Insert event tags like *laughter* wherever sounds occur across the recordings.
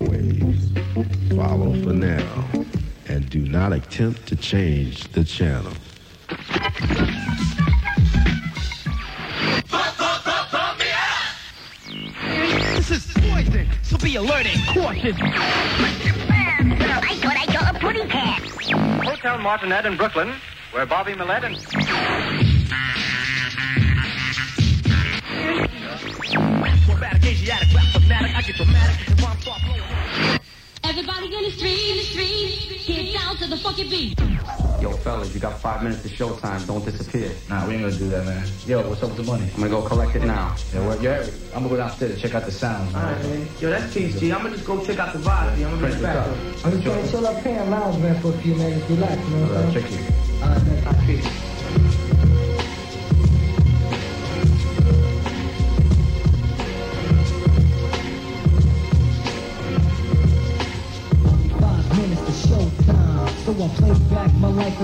waves. Follow for now and do not attempt to change the channel. This is poison, so be alert and cautious. I thought I saw a pudding cat. Hotel Martinet in Brooklyn, where Bobby Millett and Dramatic, Asiatic, rap fanatic, I get dramatic, and rhymes start flowing. Everybody in the street, in the street, get down to the funky beat. Yo, fellas, you got five minutes to showtime. Don't disappear. Nah, we ain't gonna do that, man. Yo, what's up with the money? I'm gonna go collect it now. Yeah, well, yo, I'm gonna go downstairs and check out the sound. Alright, man. Yo, that's peace, G. I'm gonna just go check out the vibe, I'm gonna Prince, be what's back. up? I'm just gonna chill up here and lounge, man, for a few minutes. Relax, you know what Uh, I'm check saying? you. Alright, man. Alright,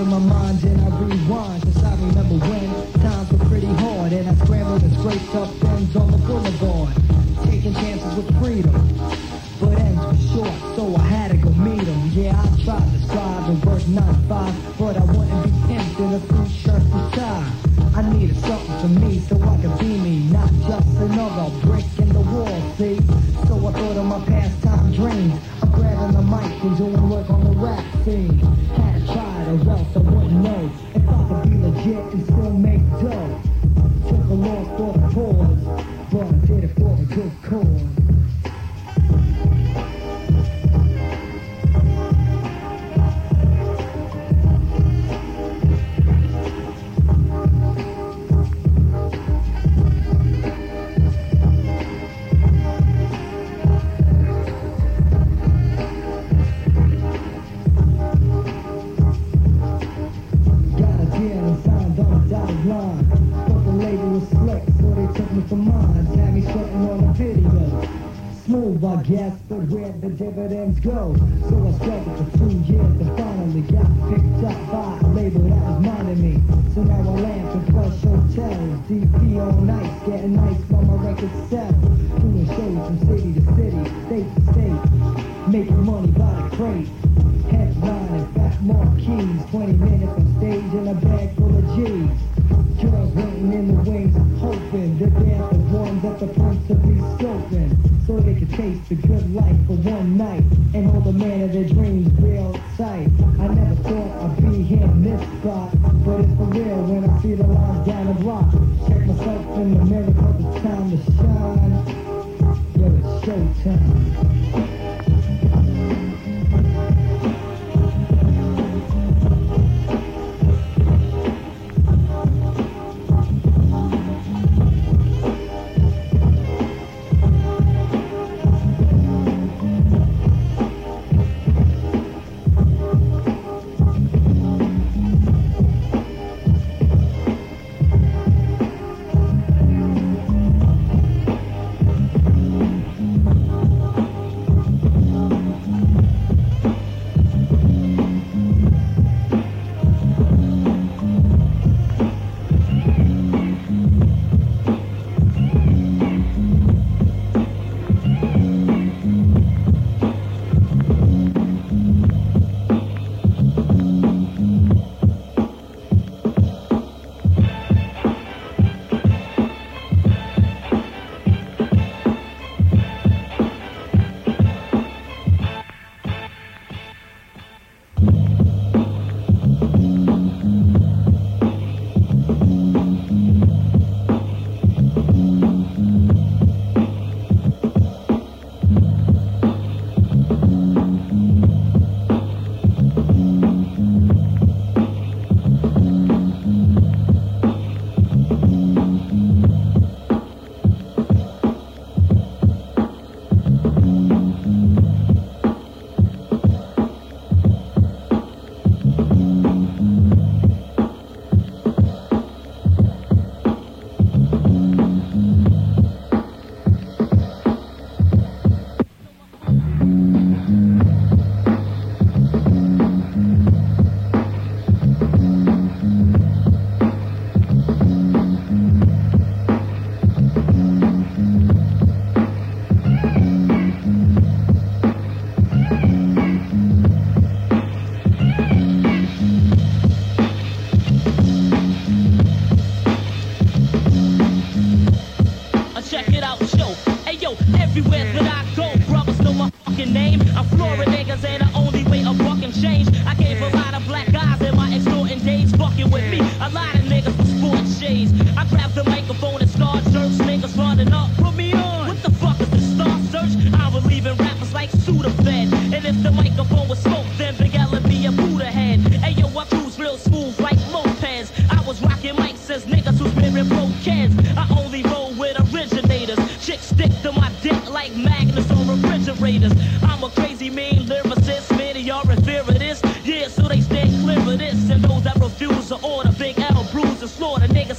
in my mind and I rewind. Cause I remember when times were pretty hard and I scrambled and scraped up friends on the boulevard. Taking chances with freedom. But ends were short, so I had to go meet 'em. Yeah, I tried to strive and work 9 to 5, but I wouldn't be tempted in a suit, shirt, and tie. I needed something for me so I could be me, not just another brick in the wall, see? So I thought of my pastime dreams. I'm grabbing the mic and doing work on the rap scene.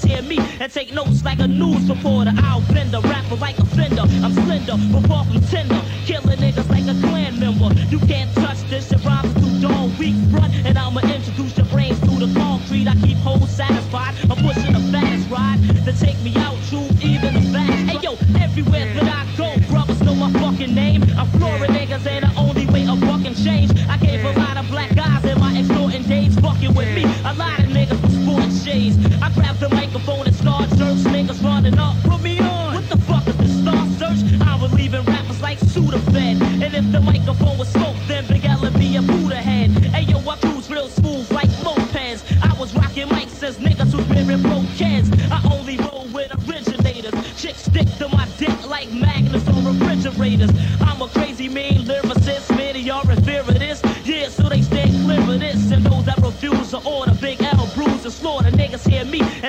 Hear me and take notes like a news reporter. I'll bend a rapper like a fender. I'm slender, but far from tender. Killing niggas like a clan member. You can't touch this. Your rhymes too darn weak, front. And I'ma introduce your brains to the concrete. I keep hoes satisfied. I'm pushing a fast ride to take me out.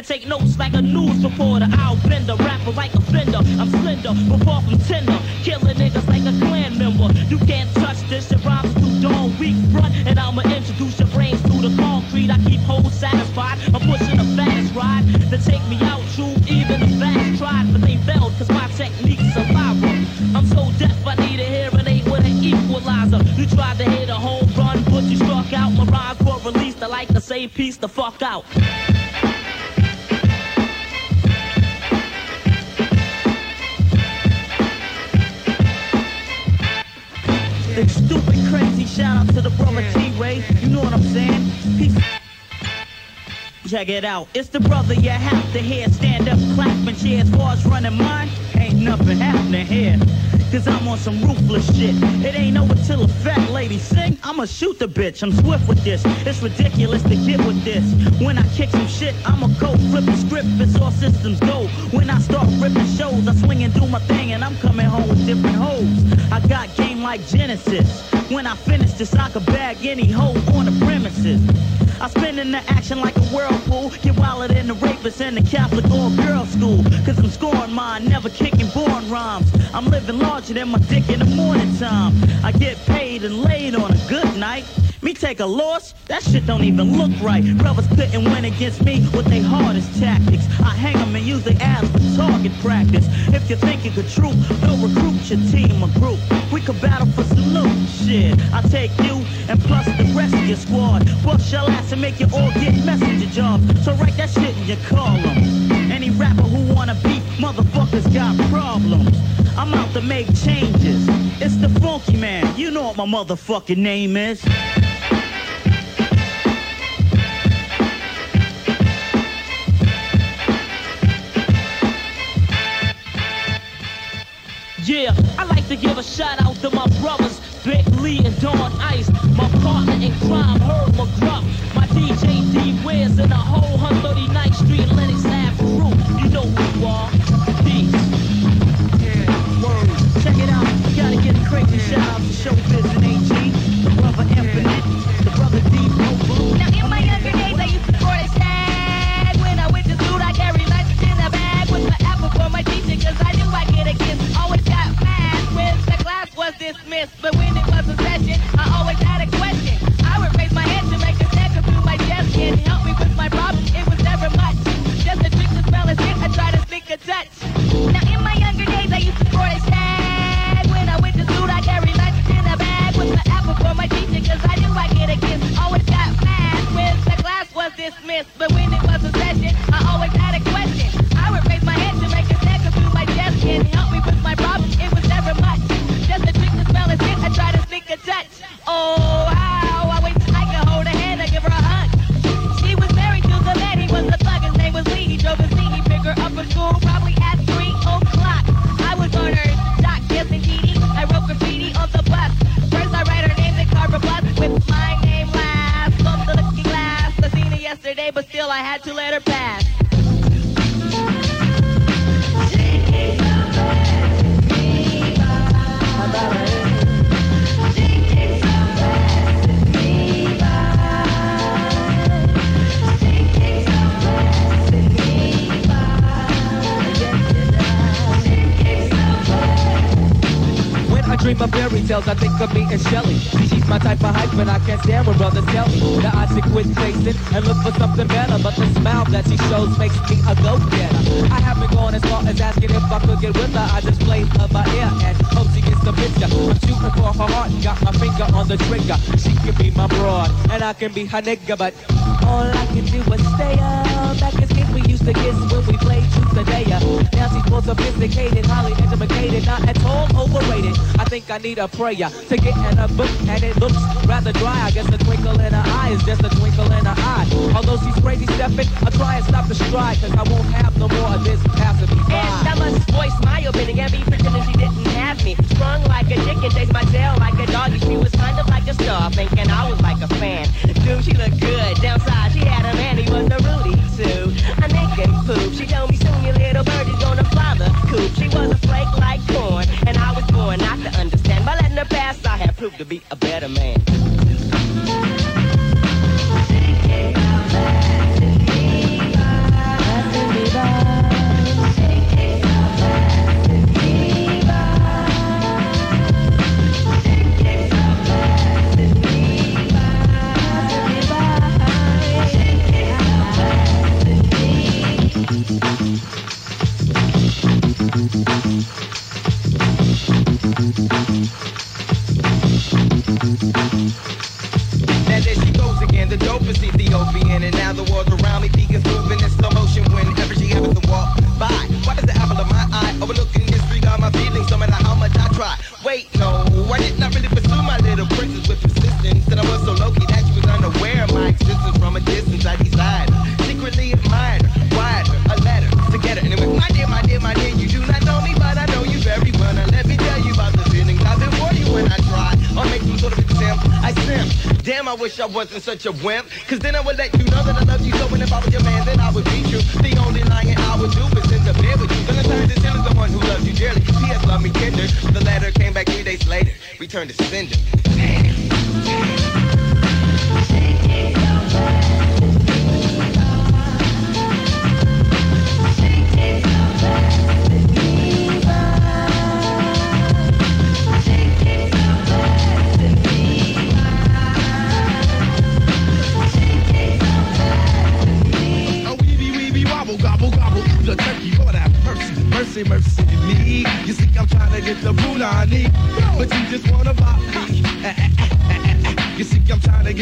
Take notes like a news reporter. I'll bend a rapper like a fender. I'm slender, but far from tender. They stupid, crazy. Shout out to the brother T-Ray. You know what I'm saying? Peace. Check it out. It's the brother you have to hear. Stand up, clapping cheers. As as running mine, ain't nothing happening here. Cause I'm on some ruthless shit. It ain't over till a fat lady sing. I'ma shoot the bitch. I'm swift with this. It's ridiculous to get with this. When I kick some shit, I'ma go flip the script. It's all systems go. When I start ripping shows, I swing and do my thing, and I'm coming home with different hoes. I got game like Genesis. When I finish this, I can bag any hoe on the premises. I spin in the action like a whirlpool. Get wilder than the rapists in the Catholic all girls school. Cause I'm scoring mine, never kicking born rhymes. I'm living larger than my dick in the morning time. I get paid and laid on a good night. Me take a loss, that shit don't even look right. Brothers couldn't win against me with their hardest tactics. I hang 'em and use their ass for target practice. If you think you could troop, don't recruit your team or group. We could battle for loot. Shit, I take you and plus the rest of your squad. Bust your ass and make you all get messenger jobs. So write that shit in your column. Any rapper who wanna beef, motherfuckers got problems. I'm out to make changes. It's the funky man. You know what my motherfucking name is. To give a shout out to my brothers, Big L and Don Ice, my partner in crime, Herb McGruff, my DJ D Wiz, and a whole 139th I had to let her pass. Dream of fairy tales, I think of me and Shelly. She's my type of hype, but I can't stand when brothers tell me I should quit chasing and look for something better. But the smile that she shows makes me a go-getter. I haven't gone as far as asking if I could get with her. I just played her by ear and hope she gets the picture. I'm shooting for her heart, and got my finger on the trigger. She can be my broad, and I can be her nigga, but all I can do is stay up. Back kids, we used to kiss when we played truth dare. Now she's more sophisticated, highly educated, not at all overrated. I think I need a prayer to get in a book, and it looks rather dry. I guess a twinkle in her eye is just a twinkle in her eye. Although she's crazy stepping, I try and stop the stride, cause I won't have no more of this passing me. And I voice my opinion and be pretending she didn't have me. Sprung like a chicken, chased my tail like a doggy. She was kind of like a star, thinking I was like a fan. Dude, she looked good. Downside, she had a man, he was a Rudy too. A naked poop. She told me soon your little bird is gonna the coop. She was a flake like corn, and I was born not to understand. By letting her pass, I have proved to be a better man. Wish I wasn't such a wimp. Cause then I would let you know that I love you so. And if I was your man, then I would be true. The only lying I would do is in the bed with you. Turn to sin is the one who loves you dearly. P.S. Love me tender. The letter came back three days later. Returned to sender. A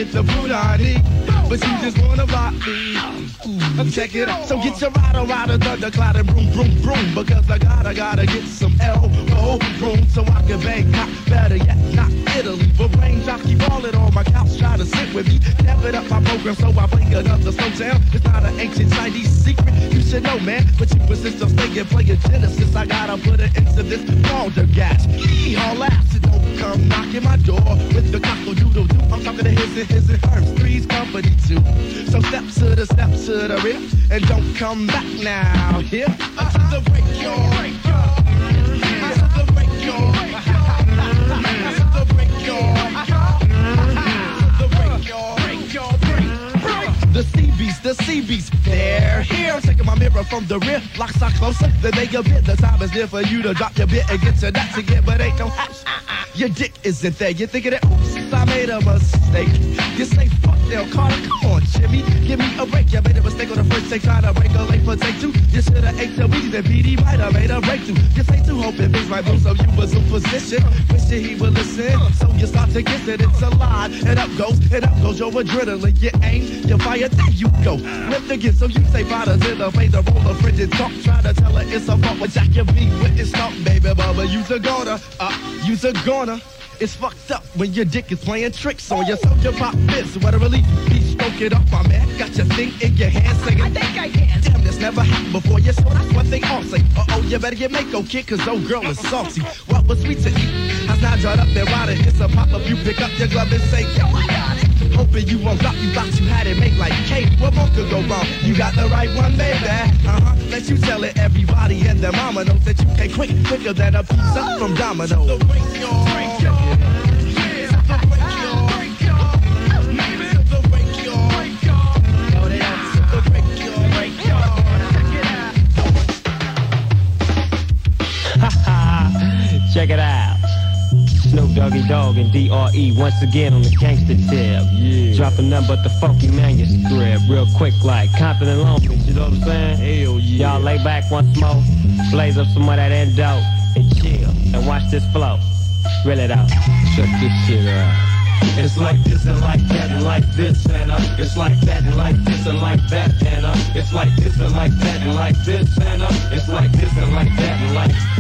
get the food I need. But you just wanna bop me. Check it out. So get your rider rider thundercloud and broom broom broom because I gotta gotta get some elbow room so I can bang. Not better yet not Italy. But rain drop keep falling on my couch try to sit with me. Step it up my program so I play another slow jam it's not an ancient Chinese secret. You should know man but you insist on staying playing Genesis. I gotta put it into this balderdash Yeehaw laughs and don't come knocking my door. With the cockle doodle doo I'm talking to his and his and hers three's company too. So step to the step to the rear and don't come back now here until the break your break until the break your until the CBs, the CBs, they're here. I'm taking my mirror from the rear, locks are closer than they bit. The time is near for you to drop your bit and get your nuts again, but ain't no house. Your dick isn't there. You're thinking that, oops, I made a mistake. You say, fuck Come on, Jimmy, give me a break. You made a mistake on the first take, trying to break a late for take two. You should have ate the weed, then BD might have made a breakthrough. You say two, hoping things might move, so you was in position. Wishing he would listen, so you start to kiss it. It's a lie, and up goes, and up goes your adrenaline. You aim, you fire, there you go. Lift again, so you say bottles in the face, the roller frigid talk. Try to tell her it's a fault, but Jack your beat with it's talk, baby, mama. You's a goner, uh, you's a goner. It's fucked up when your dick is playing tricks on you. So you pop this, what a Be stroke it up, my man. Got your thing in your hand singing. I think I can. Damn, this never happened before. You so that's what they all say. Uh oh, you better get Mako kid, cause old girl is salty. What was sweet to eat has now dried up and rotted. It's a pop up. You pick up your glove and say, Yo, I got it. Hoping you won't drop you box you had it make like cake. What more could go wrong? You got the right one, baby. Uh-huh. Let you tell it everybody and their mama knows that you can't quick, quicker than a pizza from Domino's. So break your, break your, Check it out. Snoop Doggy Dogg and DRE once again on the gangster tip. Yeah. Dropping nothing but the funky manuscript. Real quick like Compton and Long Beach, you know what I'm saying? Hell yeah. Y'all lay back once more, blaze up some of that endo, and chill, and watch this flow. Reel it out. Check this shit out. It's like this and like that and like this and uh, it's like that and like this and like that and uh, it's like this and like that and like this and uh, it's like this and like that and like this. One, two,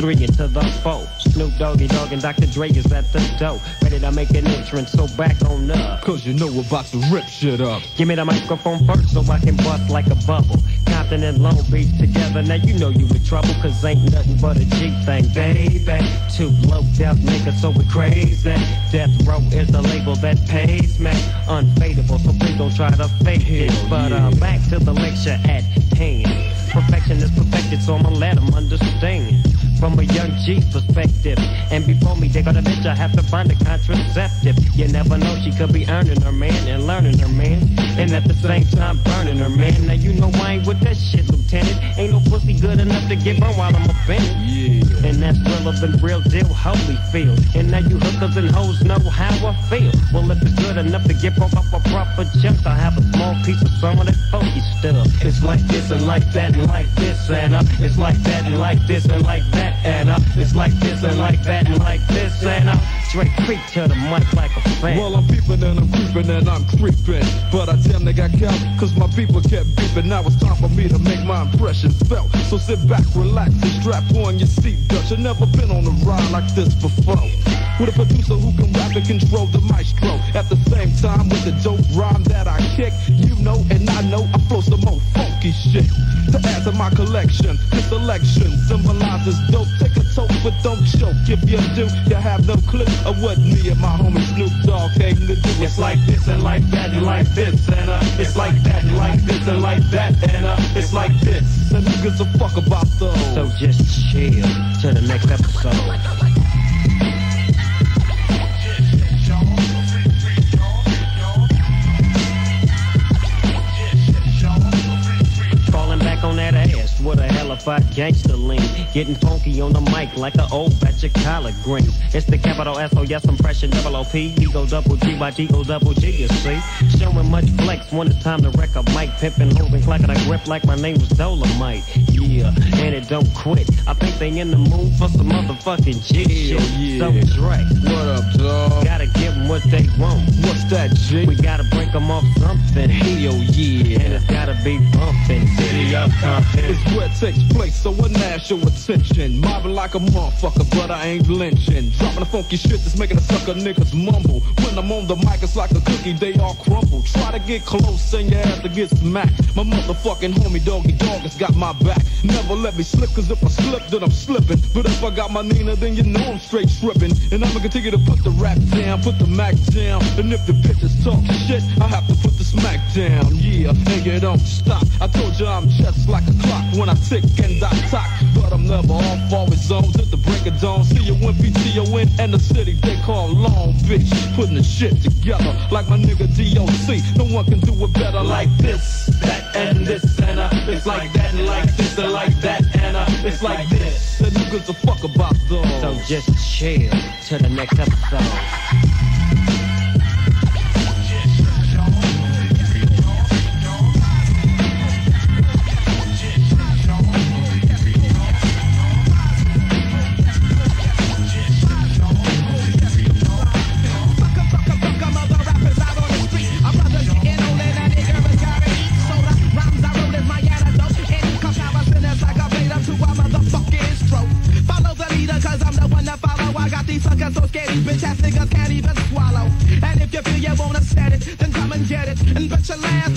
three into the four. Snoop Doggy Dogg and Dr. Dre is at the door. Ready to make an entrance, so back on up. Cause you know we're about to rip shit up. Give me the microphone first so I can bust like a bubble. Compton and Long Beach together, now you know you in trouble, cause ain't nothing but a G thing, baby. Two low death niggas, so we crazy. Death Row is the label that pays me. Unfadable, so please don't try to fake it. But uh, back to the lecture at hand. Perfection is perfected, so I'ma let them understand. From a young G perspective. And before me dig out a bitch, I have to find a contraceptive. You never know, she could be earning her man and learning her man. And at the same time, burning her man. Now you know I ain't with that shit, Lieutenant. Ain't no pussy good enough to get burned while I'm offended. Yeah. And that's relevant, real deal, Holyfield. And now you hookers and hoes know how I feel. Well, if it's good enough to get broke off a proper chunk, I have a small piece of some of that funky stuff. It's like this and like that and like this and uh, it's like that and like this and like that and uh, it's like this and like that and like this and uh. Straight creep to the mic like a fan. Well, I'm peeping and I'm creeping and I'm creeping. But I damn they got caught cause my people kept beeping. Now it's time for me to make my impression felt. So sit back, relax, and strap on your seat seatbelt. You've never been on a ride like this before. With a producer who can rap and control the maestro. At the same time, with the dope rhyme that I kick, you know and I know I flow some more funky shit. My collection, this selection symbolizes dope. Take a toke, but don't choke. If you do, you have no clue of what me and my homie Snoop Dogg came to do. It's like this and like that and like this and uh, it's like that and like this and like that and uh, it's like this. And who gives a fuck about those? So just chill to the next episode. A gangster lean. Getting funky on the mic like an old batch of collard greens. It's the capital S O yes, I'm fresh and double O P. Ego double G Y G O double G, you see. Showing much flex when it's time to wreck a mic. Pimping, holding, clacking a grip like my name was Dolomite. Yeah, and it don't quit. I think they in the mood for some motherfucking shit. yeah. So Dre, What up, dog? gotta give 'em what they want. What's that, G? We gotta break 'em off something. Hell yeah. And it's gotta be bumping. City of Compton. It's where it takes place, so I nash your attention. Mobbing like a motherfucker, but I ain't lynching. Dropping the funky shit that's making the sucker niggas mumble. When I'm on the mic, it's like a cookie, they all crumble. Try to get close and you have to get smacked. My motherfucking homie Doggy Dogg has got my back. Never let me slip, cause if I slip, then I'm slipping. But if I got my Nina, then you know I'm straight tripping. And I'ma continue to put the rap down, put the Mac down. And if the bitches talk shit, I have to put the smack down. Yeah, you don't stop. I told you I'm just like a clock when I tick and I talk. But I'm never off, always on to the break of dawn. See you when PTO in and the city they call Long Beach. Putting the shit together like my nigga DOC. No one can do it better like this, that, and this, and uh, it's like that, and like this, and like that, and uh, it's like this. The niggas a fuck about those? So just chill to the next episode.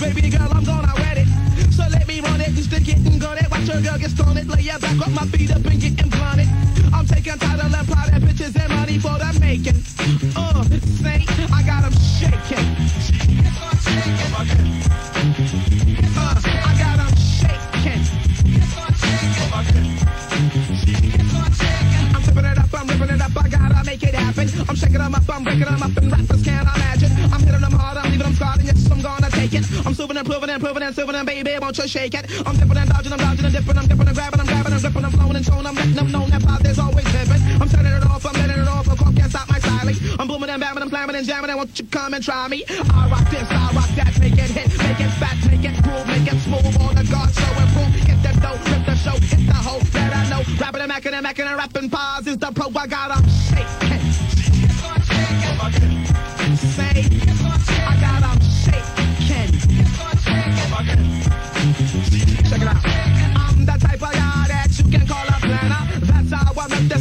Baby girl, I'm gonna wet it. So let me run it, you stick it and gun it. Watch your girl get stoned it. Lay your back up, my feet up and get implanted. I'm taking title and plotting bitches and money for the making. Uh, saint, I got them shaking. Uh, I got them shaking. I'm flipping it up, I'm ripping it up, I gotta make it happen. I'm shaking them up, I'm breaking them up, and rappers can't take it. I'm moving and proving and proving and serving and baby, won't you shake it? I'm dipping and dodging, I'm dodging and dipping, I'm dipping and grabbing, I'm grabbing, I'm gripping, I'm flowing and showing, I'm letting them know that there's always pimping. I'm turning it off, I'm letting it off, clock can't stop my styling. I'm booming and bamming, I'm slamming and jamming, and won't you come and try me? I rock this, I rock that, make it hit, make it fat, make it groove, make it smooth on the guard, show and prove. Get the dough, rip the show, hit the hoe that I know. Rapping and macking and macking and rapping pause is the pro I got 'em shaking. Say,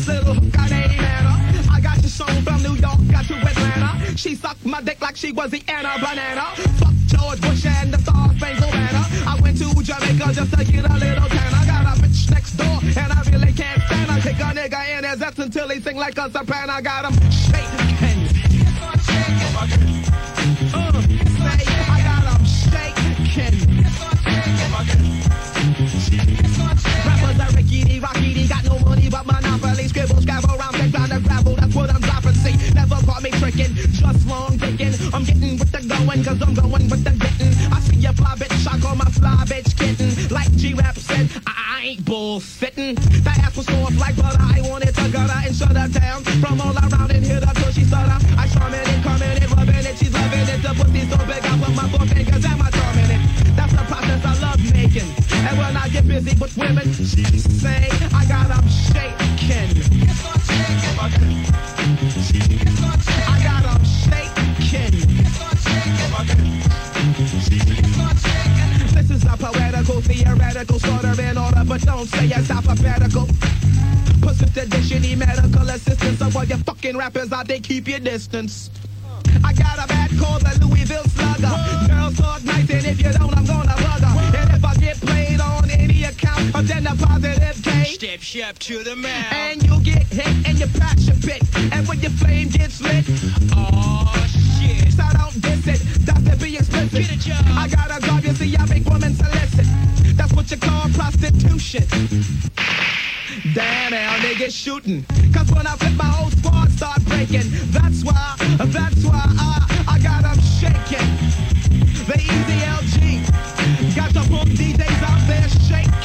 this little named Anna. I got you shown from New York, got to Atlanta. She sucked my dick like she was the Anna banana. Fuck George Bush and the Star Spangled Banner. I went to Jamaica just to get a little tan. I got a bitch next door, and I really can't stand her. Kick a nigga in his ass until he sing like a soprano. I got him shaking. Uh, I got him shaking. Rappers are Rocky D, got no me tricking, just long picking. I'm getting with the going, cause I'm going with the getting. I see a fly bitch, I call my fly bitch kitten. Like G-Rap said, I, I ain't bullfitting. That ass was soft like butter. I wanted to gut her and shut her down. From all around and hit her till she stutter. I charm it and coming it, rubbing it, she's loving it. The pussy so big, I put my four fingers and my thumb in it. That's the process I love making. And when I get busy with women, she's she fucking rappers out there, keep your distance. I got a bad call, the Louisville slugger. Girls talk nice, and if you don't, I'm gonna bug her. And if I get played on any account, I'm then a positive case. Step step to the man. And you get hit and you patch your pit. And when your flame gets lit, Oh now they get shooting. Cause when I flip my whole squad start breaking. That's why, that's why I, I got 'em shaking. The easy LG. Got the punk DJs out there shaking.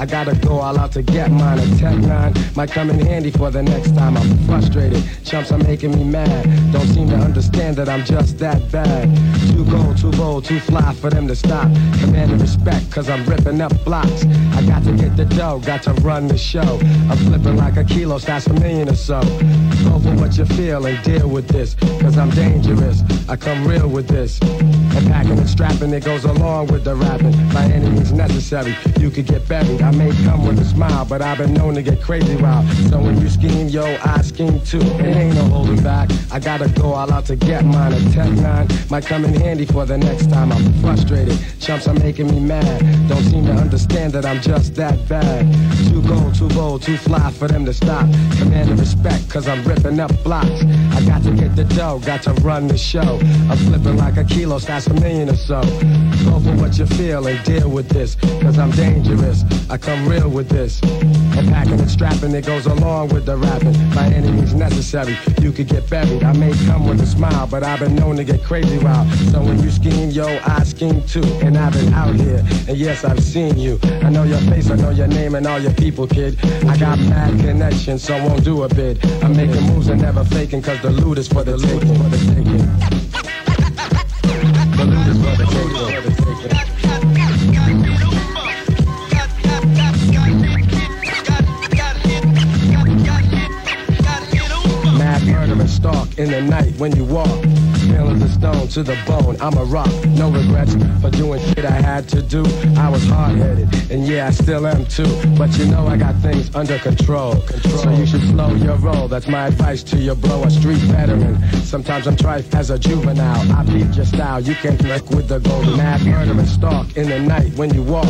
I gotta go all out to get mine. A Tech 9 might come in handy for the next time. I'm frustrated. Chumps are making me mad. Don't seem to understand that I'm just that bad. Too cold, too bold, too fly for them to stop. Commanding respect, cause I'm ripping up blocks. I got to get the dough, got to run the show. I'm flipping like a kilo, that's a million or so. Go for what you feel and deal with this. Cause I'm dangerous. I come real with this. And packing and strapping, it goes along with the rapping. By any means necessary, you could get buried. I may come with a smile, but I've been known to get crazy wild. So when you scheme, yo, I scheme too. Ain't no holding back. I gotta go all out to get mine. A Tech 9 might come in handy for the next time. I'm frustrated. Chumps are making me mad. Don't seem to understand that I'm just that bad. Too cold, too bold, too fly for them to stop. Commanding respect, cause I'm ripping up blocks. I got to get the dough, got to run the show. I'm flipping like a kilo, that's a million or so. Go for what you feel and deal with this, cause I'm dangerous. I come real with this. And packing and strapping, it goes along with the rapping. By any means necessary, you could get buried. I may come with a smile, but I've been known to get crazy wild. So when you scheme, yo, I scheme too. And I've been out here, and yes, I've seen you. I know your face, I know your name and all your people, kid. I got mad connections, so I won't do a bid. I'm making moves and never faking, cause the loot is for the taking. For the taking. And stalk in the night when you walk. Feelings of stone to the bone. I'm a rock. No regrets for doing shit I had to do. I was hard headed, and yeah, I still am too. But you know I got things under control. So you should slow your roll. That's my advice to your bro, a street veteran. Sometimes I'm trife as a juvenile. I beat your style. You can't connect with the golden mad murder and stalk in the night when you walk.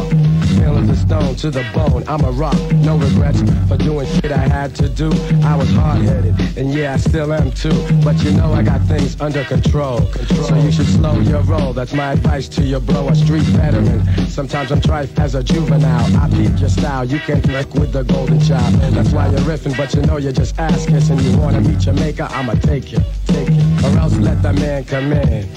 Feelings of stone to the bone. I'm a rock. No regrets for doing shit I had to do. I was hard headed, And yeah, I still am too. But you know I got things under control. So you should slow your roll. That's my advice to your bro, a street veteran. Sometimes I'm trife as a juvenile. I peep your style. You can't work with the golden child. That's why you're riffing, but you know you're just ass kissing. You wanna meet your maker? I'ma take you, take you. Or else let the man come in.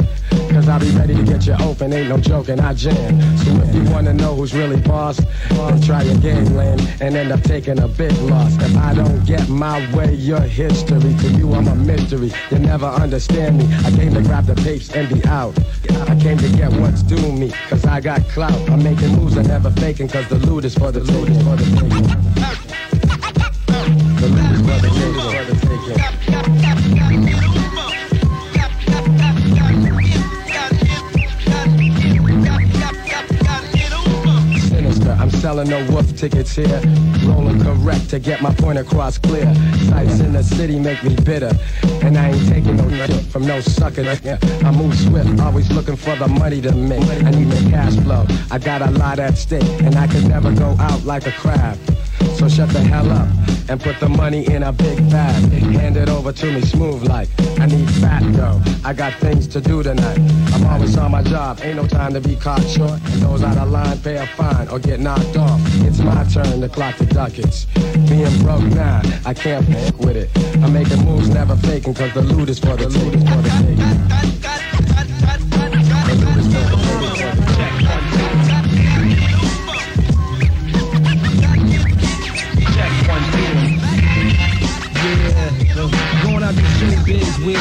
Cause I'll be ready to get you open, ain't no joking, I jam. So if you wanna know who's really boss, then try game, lame, and end up taking a big loss. If I don't get my way, your history. To you, I'm a mystery. You never understand me. I came to grab the papes and be out. I came to get what's due me, cause I got clout. I'm making moves and never faking, cause the loot is for the loot is for the taking. The loot is for the taking, selling no wolf tickets here. Rolling correct to get my point across clear. Sights in the city make me bitter. And I ain't taking no shit from no sucker. I move swift, always looking for the money to make. I need the cash flow. I got a lot at stake, and I could never go out like a crab. So shut the hell up and put the money in a big bag. Hand it over to me smooth like I need fat dough. I got things to do tonight. I'm always on my job, ain't no time to be caught short. Those out of line pay a fine or get knocked off. It's my turn to clock the ducats. Being broke now, I can't fuck with it. I'm making moves, never faking, cause the loot is for the loot is for the taking. With.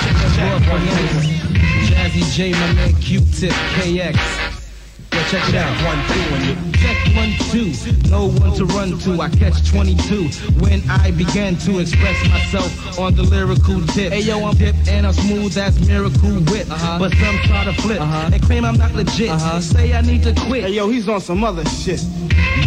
Jazzy J, my man Q-Tip, KX. Yeah, check it out. One, two, and you check one, two. No one to run to. I catch 22 when I began to express myself on the lyrical tip. Hey yo, I'm dip and I'm smooth as miracle whip. But some try to flip uh-huh. and claim I'm not legit. Uh-huh. Say I need to quit. Hey yo, he's on some other shit.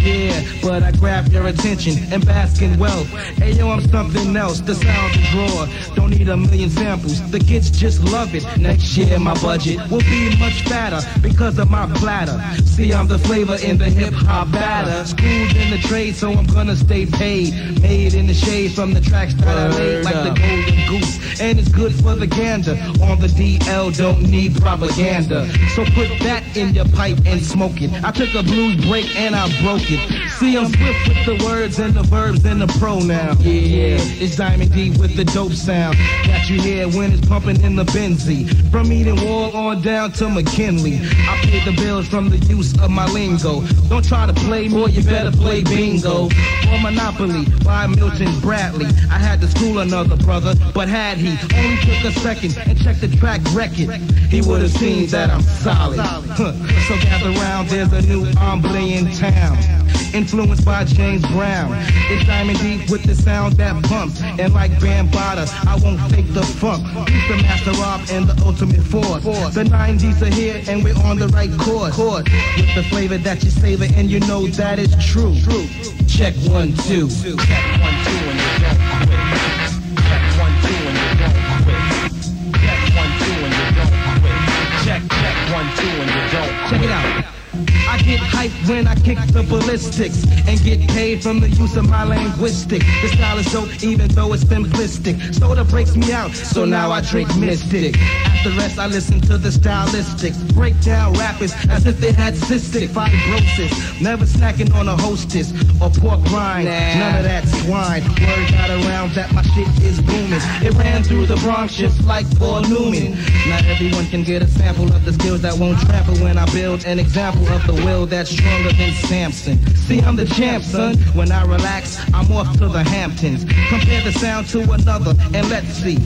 Yeah, but I grab your attention and bask in wealth. Hey yo, I'm something else. The sound to draw. Don't need a million samples. The kids just love it. Next year my budget will be much fatter because of my platter. See, I'm the flavor in the hip hop batter. Schooled in the trade, so I'm gonna stay paid. Made in the shade from the tracks that I made, like the golden goose. And it's good for the gander. On the DL, don't need propaganda. So put that in your pipe and smoke it. I took a blues break and I broke it. See, I'm swift with the words and the verbs and the pronoun. Yeah, yeah, it's Diamond D with the dope sound. Got you here when it's pumping in the Benzie. From Eden Wall on down to McKinley. I pay the bills from the use of my lingo. Don't try to play me, or you better play bingo. Or Monopoly by Milton Bradley. I had to school another brother, but had he only took a second and checked the track record, he would have seen that I'm solid. So gather round, there's a new hombre in town. Influenced by James Brown. It's Diamond D with the sound that bumps. And like Bambaataa, I won't fake the funk. He's the master rock and the ultimate force. The 90s are here and we're on the right course. With the flavor that you savor and you know that is true. Check one, two. Check one, two, and you don't quit. Check one, two, and you don't quit. Check one, two, and you don't quit. Check, check one, two, and you don't quit. Check it out. I get hyped when I kick the ballistics and get paid from the use of my linguistic. The style is dope even though it's simplistic. Soda breaks me out, so now I drink Mystic. After rest, I listen to the stylistics. Break down rappers as if they had cystic fibrosis. Never snacking on a hostess or pork rind. None of that swine. Word got around that my shit is booming. It ran through the Bronx just like Paul Newman. Not everyone can get a sample of the skills that won't trample when I build an example of the will that's stronger than Samson. See, I'm the champ, son. When I relax, I'm off to the Hamptons. Compare the sound to another, and let's see.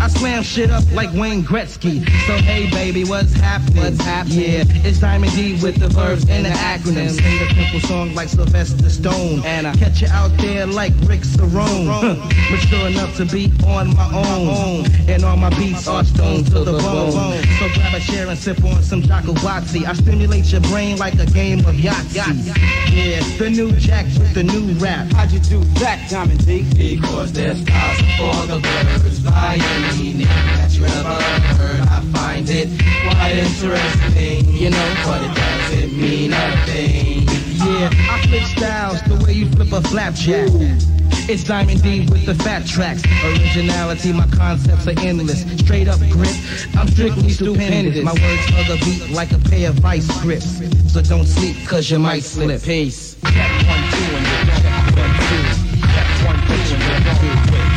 I slam shit up like Wayne Gretzky. So hey, baby, what's happening? What's happening? Yeah, it's Diamond D with the verbs and the acronyms. Sing a simple song like Sylvester Stone, and I catch you out there like Rick Cerone. Mature *laughs* enough to be on my own, and all my beats are stone to the bone. So grab a chair and sip on some Jacobazzi. I stimulate your brain like a game of Yahtzee. Yeah, the new Jack with the new rap. How'd you do that, Diamond D? Because there's cause for the birds by any name that you ever heard. I find it quite interesting, you know, but it doesn't mean a thing. I flip styles the way you flip a flapjack. It's Diamond D with the fat tracks. Originality, my concepts are endless. Straight up grip, I'm strictly stupendous. My words are the beat like a pair of vice grips. So don't sleep, cause you might slip. Peace. Check one, two, and you're done. One, two. Check one, two, and you're done.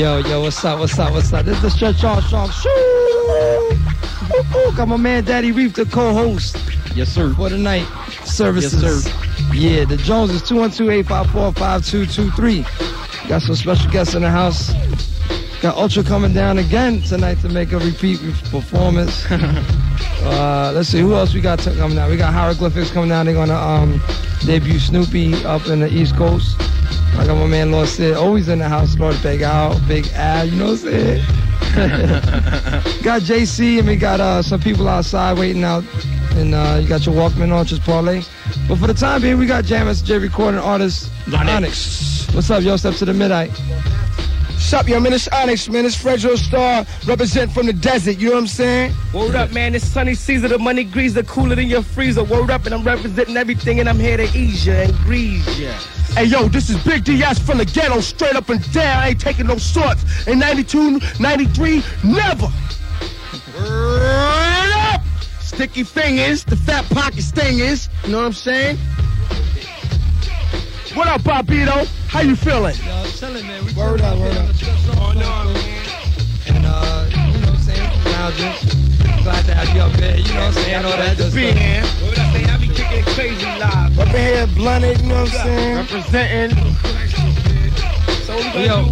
yo, yo, what's up, what's up, what's up? This is the Stretch Armstrong Show. Got my man Daddy Reef, the co-host. Yes, sir. For the night services. Yes, sir. Yeah, the Jones is 212-854-5223. Got some special guests in the house. Got Ultra coming down again tonight to make a repeat performance. *laughs* uh, let's see, who else we got coming down. We got Hieroglyphics coming down. They're going to um, debut Snoopy up in the East Coast. I got my man Lord Sid always in the house, Lord Big Al, Big Al, you know what I'm saying? *laughs* got JC and we got uh, some people outside waiting out. And uh, you got your Walkman on, just parlay. But for the time being, we got jammers. J recording artist Onyx. Onyx. What's up, yo? Step to the midnight. What's up, yo, man? It's Onyx, man. It's Fredro Starr, represent from the desert. You know what I'm saying? Word up, man. It's sunny season. The money greaser cooler than your freezer. Word up, and I'm representing everything, and I'm here to ease you and grease ya. Hey, yo, this is Big DS from the ghetto, straight up and down. I ain't taking no shorts. In 92, 93, never. Word up! Sticky fingers, the fat pocket stingers. You know what I'm saying? What up, Bobbito? How you feeling? Yo, chilling, man. We word up, word up. Oh, no, And, uh, you know what I'm saying? Lounging. Glad to have you up there. You know what I'm saying? All that good Be stuff. here. Word up, man. I be kicking crazy live. Up in here, blunted, you know what I'm saying? Representing. So what we Yo,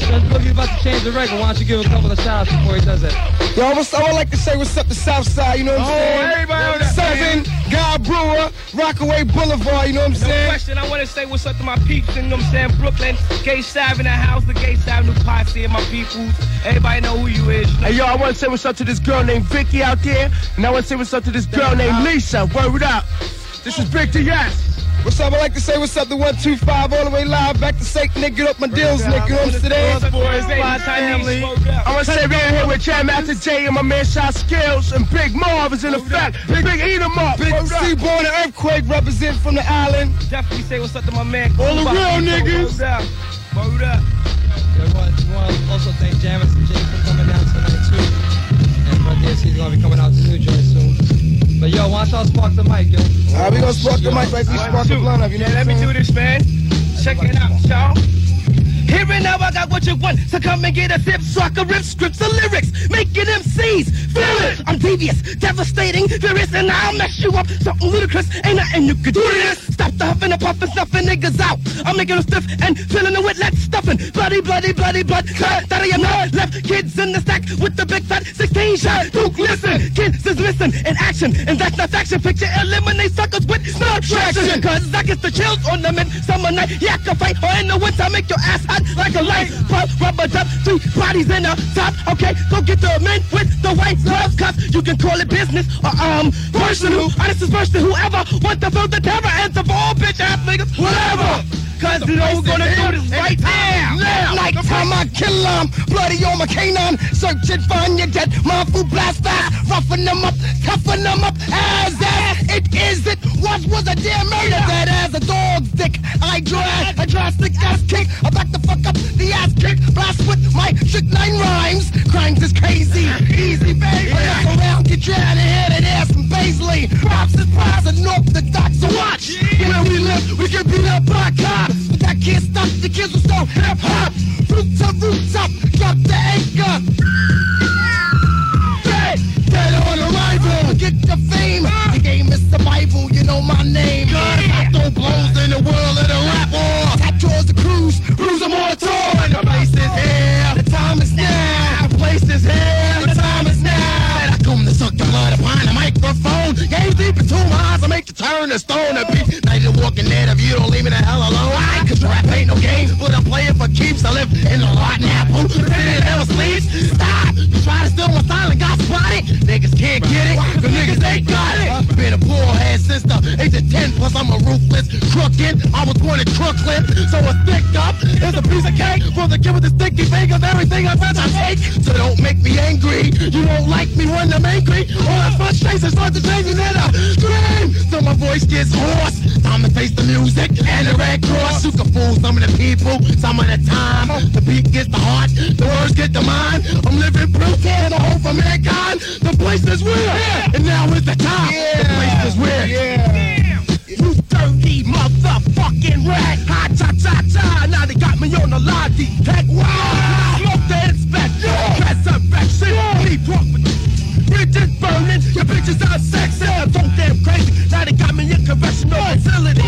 gonna do, man? Boogie's about to change the record. Why don't you give a couple of shots before he does it? Yo, I would like to say what's up to Southside, you know what I'm Oh, saying? everybody on that, Seven, Guy Brewer, Rockaway Boulevard, you know what I'm No saying? question, I want to say what's up to my peeps, you know what I'm saying? Brooklyn, in the house, the Gay Sav new posse and my peoples. Everybody know who you is. You know? Hey, yo, I want to say what's up to this girl named Vicky out there, and I want to say what's up to this girl named Lisa. Word up. This is Big DS. What's up? I like to say what's up to 125 all the way live back to Satan, nigga, get up my deals, nigga, you know what I'm saying? boys, my family. I want to say we're here with Jam Master Jay and my man Shot Skills, and Big Marv is in effect. Big, Big Eat 'em up. Big Seaborn and Earthquake represent from the island. Definitely say what's up to my man. All the Kuba. real niggas. Word up. Word up. I want, I want to also thank Jam Master Jay for coming down tonight too. And Brother DSC's gonna be coming out to New Joint soon. But yo, why don't y'all spark the mic, yo? All right, we gonna spark the mic like we spark the blunt up, you know Yeah, let me do this, man. Check it out, y'all. Here and now I got what you want, so come and get a sip, so I can rip scripts and lyrics, making MCs feel it. I'm devious, devastating, furious, and I'll mess you up. Something ludicrous, ain't nothing you could do to this. Stop the huffing and puffing, stuffing niggas out. I'm making them stiff and filling them with lead stuffing. Bloody, bloody, bloody, blood. Cut that I am not left. Kids in the stack with the big fat 16 shot. Duke, listen, kids is missing in action, and that's not faction. Picture eliminate suckers with no traction. Cause I get the chills on the midsummer night. Yeah, I can fight, or in the winter, make your ass hot like a light. Pop, rubber duck, three bodies in the top. Okay, go get the men with the white gloves. Cause you can call it business or um personal. Honest is first to whoever want to feel the terror and for all bitch ass niggas, whatever. Cause know we're gonna do this right now. Now, nighttime I kill 'em, bloody on my canine, search and find your dead, mindful blast fast, roughing them up, toughen them up, as as it is, it. What was a damn murder, that as a dog's dick, I draw a drastic ass kick, I back the fuck up, the ass kick, blast with my shit nine rhymes, crimes is crazy, easy baby, yeah. around, get you out of here, that ass Paisley, props and north the docks, so watch, where we live, we get beat up by cops, but that can't stop the kids who so hip hop. Roots up, roots up, drop the anchor. Dead, dead on arrival. Get the fame. The game is survival. You know my name. God, I throw blows in the world of the rap war. Tap towards the cruise, cruise a moratorium. The place is here. The time is now. The place is here. And I come to suck the blood upon the microphone. Game deep into my eyes. I make you turn the stone. A beat. Night of walking dead if you don't leave me the hell alone. Why? Cause rap ain't no game. But I'm playing for keeps. I live in the rotten apple. That never sleeps. Stop. You try to steal my style and got spotted. Niggas can't get it. The niggas ain't got it. Been a poor ass since the age of 10. Plus I'm a ruthless crookin'. I was born in Crooklyn. So a stick up is a piece of cake. For the kid with the sticky fingers. Everything I touch I take. So don't make me angry. You won't like me when I'm angry. All that frustration starts to change and then I scream. So my voice gets hoarse. Time to face the music and the red cross. You can fool some of the people, some of the time. The beat gets the heart, the words get the mind. I'm living proof and a hope for mankind. The place is real, and now is the time. The place is real. You dirty motherfucking rat. Ha cha cha cha. Now they got me on the lie detect. Wow. Smoke the inspection. Resurrection. Keep walking. Bridges burning, your bitches are sexy. I'm so damn crazy. Now they got me in correctional facility.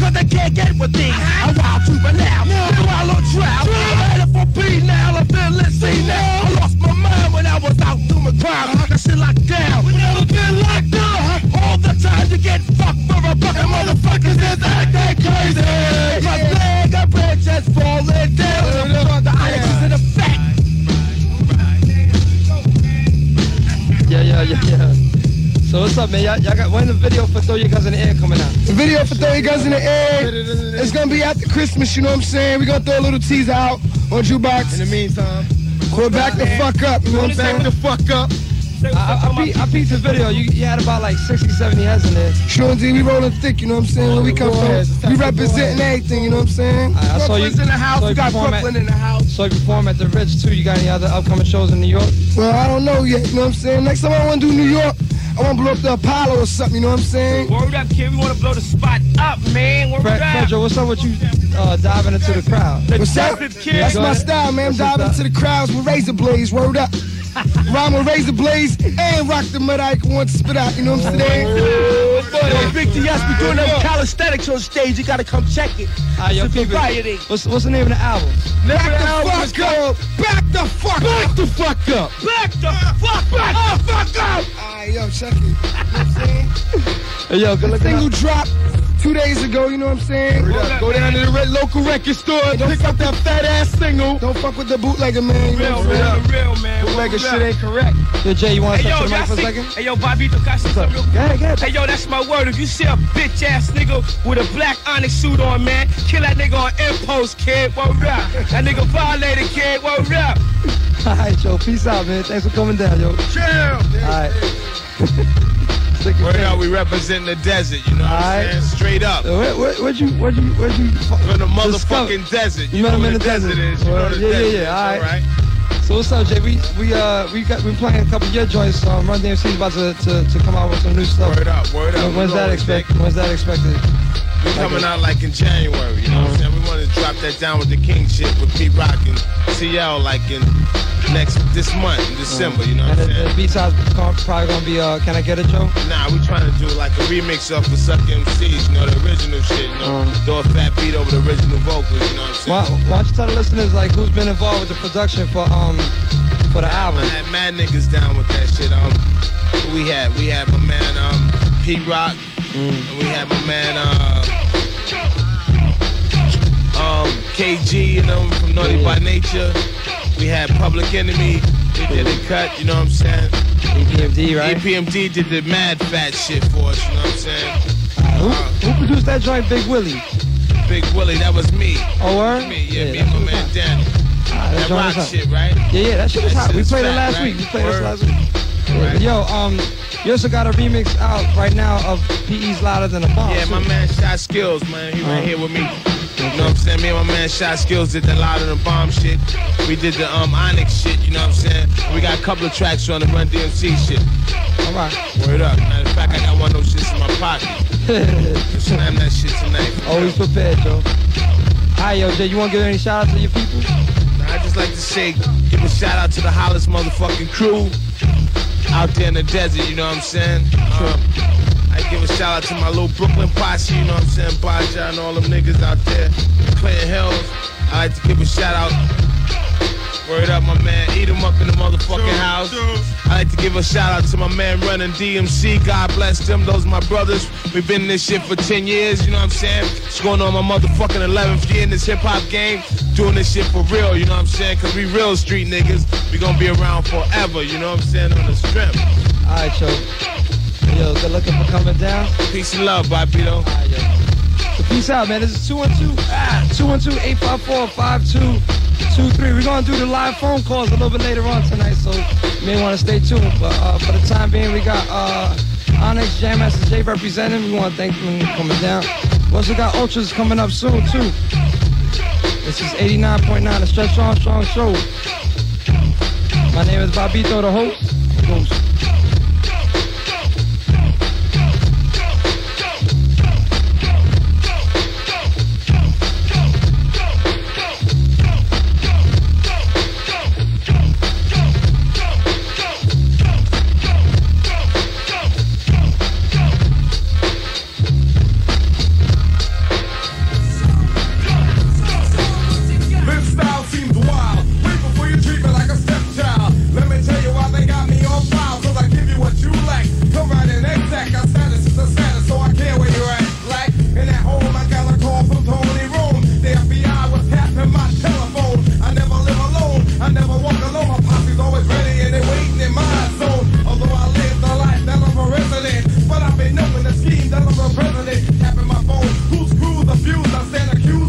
Cause they can't get with me. Uh-huh. I'm wild juvenile. Meanwhile on trial. I'm headed for P now. I'm feeling C now. I lost my mind when I was out doing crime. Uh-huh. That shit locked down. We never been locked down. Uh-huh. All the time you get fucked for a bucket. Motherfuckers is acting crazy. My leg, I break Let's fall it down. The is in effect. Yeah, yeah, yeah, yeah. So what's up, man? Y'all, y'all got when the video for Throw Your Guns in the Air coming out? The video for Throw Your Guns in the Air is gonna be after Christmas, you know what I'm saying? We're gonna throw a little teaser out on Jukebox. In the meantime, we're back the fuck up, you know what I'm saying? Back the fuck up. I, I, I, peep, I peeped the video. You, you had about like 60, 70 heads in there. Sure, D, we rolling thick, you know what I'm saying? Where we come from, we representing everything, you know what I'm saying? I, I saw you. In the house, saw we you got perform Brooklyn at, in the house. Saw you perform at the Ridge too. You got any other upcoming shows in New York? Well, I don't know yet, you know what I'm saying? Next time I wanna do New York, I wanna blow up the Apollo or something, you know what I'm saying? Word up, kid. We want to blow the spot up, man. Word Fred, up. Pedro, what's up with you uh, diving into the crowd? What's up? That's my style, man. I'm diving into the crowds with razor blades. Word up. Rhyme with razor blades and rock the mud icon once spit out. You know what I'm saying? Yo, Big DS, we doing them calisthenics on stage. You gotta come check it. Ah, yo, It's a variety. What's, what's the name of the album? Back Never the album is fuck up. Back the fuck up! Back up. the fuck up. Back the fuck Back up. the fuck up. Alright, yo, check it. You know what I'm saying? Hey, yo, good looking Single out. drop two days ago, you know what I'm saying? Go down to the red local record store. Pick up that fat ass single. Don't fuck with the bootlegger, man. You know Real, what real, real, man. Bootlegger shit ain't correct. Yo, Jay, you want to Hey touch yo, the mic for a second? hey yo, Bobbito, say something real quick? Go ahead. Hey yo, that's my word. If you see a bitch ass nigga with a black onyx suit on, man, kill that nigga on impulse, kid. Word up. That nigga violated, kid. Word up. *laughs* All right, yo, peace out, man. Thanks for coming down, yo. Chill. All right. *laughs* Stick your Word finger. we represent the desert, you know what I'm Alright. saying? Straight up. Where, where, where'd you, where'd you, where'd you? From the discover- motherfucking desert. You met know him in what the desert. is. You know the yeah, yeah, desert yeah, alright. alright? So what's up, Jay? We we uh we got we playing a couple of your joints. Um, Run DMC's about to, to, to come out with some new stuff. Word up, word up. When's that expected? When's that expected? We coming out like in January, you know what I'm saying? We want to drop that down with the King shit with Pete Rock and CL like in next this month, in December, you know what And I'm the, saying? the B-side's probably gonna be uh, Can I Get It, Joe? Nah, we trying to do like a remix of for Sucker MCs, you know, the original shit, you know, Um. throw a fat beat over the original vocals, you know what I'm saying? Why, why don't you tell the listeners like who's been involved with the production for um for the album? I had mad niggas down with that shit. Um, we had we had my man um Pete Rock, Mm. and we had my man uh um KG, you know, from Naughty by Nature. We had Public Enemy. We did a cut, you know what I'm saying? EPMD, right? EPMD did the mad fat shit for us, you know what I'm saying? Who, who produced that joint, Big Willie? Big Willie, that was me. Oh, word? Me, yeah, Yeah, me and my man Danny. That rock shit, right? Yeah, yeah, that shit is hot. We played it last week. We played this last week. Yo, um, you also got a remix out right now of PE's Louder Than a Bomb. Yeah, my man Shot Skills, man. He Uh-huh. right here with me. You know what I'm saying? Me and my man Shot Skills did the lot of the bomb shit. We did the um Onyx shit, you know what I'm saying? We got a couple of tracks on the Run DMC shit. All right. Word up. Matter of fact, I got one of those shits in my pocket. *laughs* Slam that shit tonight. Always prepared, Joe. Hi, yo, Jay, you want to give any shout out to your people? I just like to say, give a shout out to the Hollis motherfucking crew out there in the desert, you know what I'm saying? Um, I give a shout out to my little Brooklyn posse, you know what I'm saying? Baja and all them niggas out there, Clinton Hills. I like to give a shout out. Word up, my man. Eat 'em up in the motherfucking house. I like to give a shout out to my man running DMC. God bless them. Those are my brothers. We've been in this shit for 10 years, you know what I'm saying? It's going on my motherfucking 11th year in this hip hop game. Doing this shit for real, you know what I'm saying? Cause we real street niggas. We gonna be around forever, you know what I'm saying? On the strip. All right, Joe. Yo, good looking for coming down. Peace and love, Bobbito. So peace out, man. This is 212 ah, 212-854-5223. We're going to do the live phone calls a little bit later on tonight, so you may want to stay tuned. But uh, for the time being, we got uh, Onyx Jam Master Jay representing. We want to thank them for coming down. We also got Ultras coming up soon, too. This is 89.9, the Stretch Armstrong Show. My name is Bobbito, the host. Ghost. That I'm a president. Tapping my phone. Who's screwed? The fuse. I stand accused.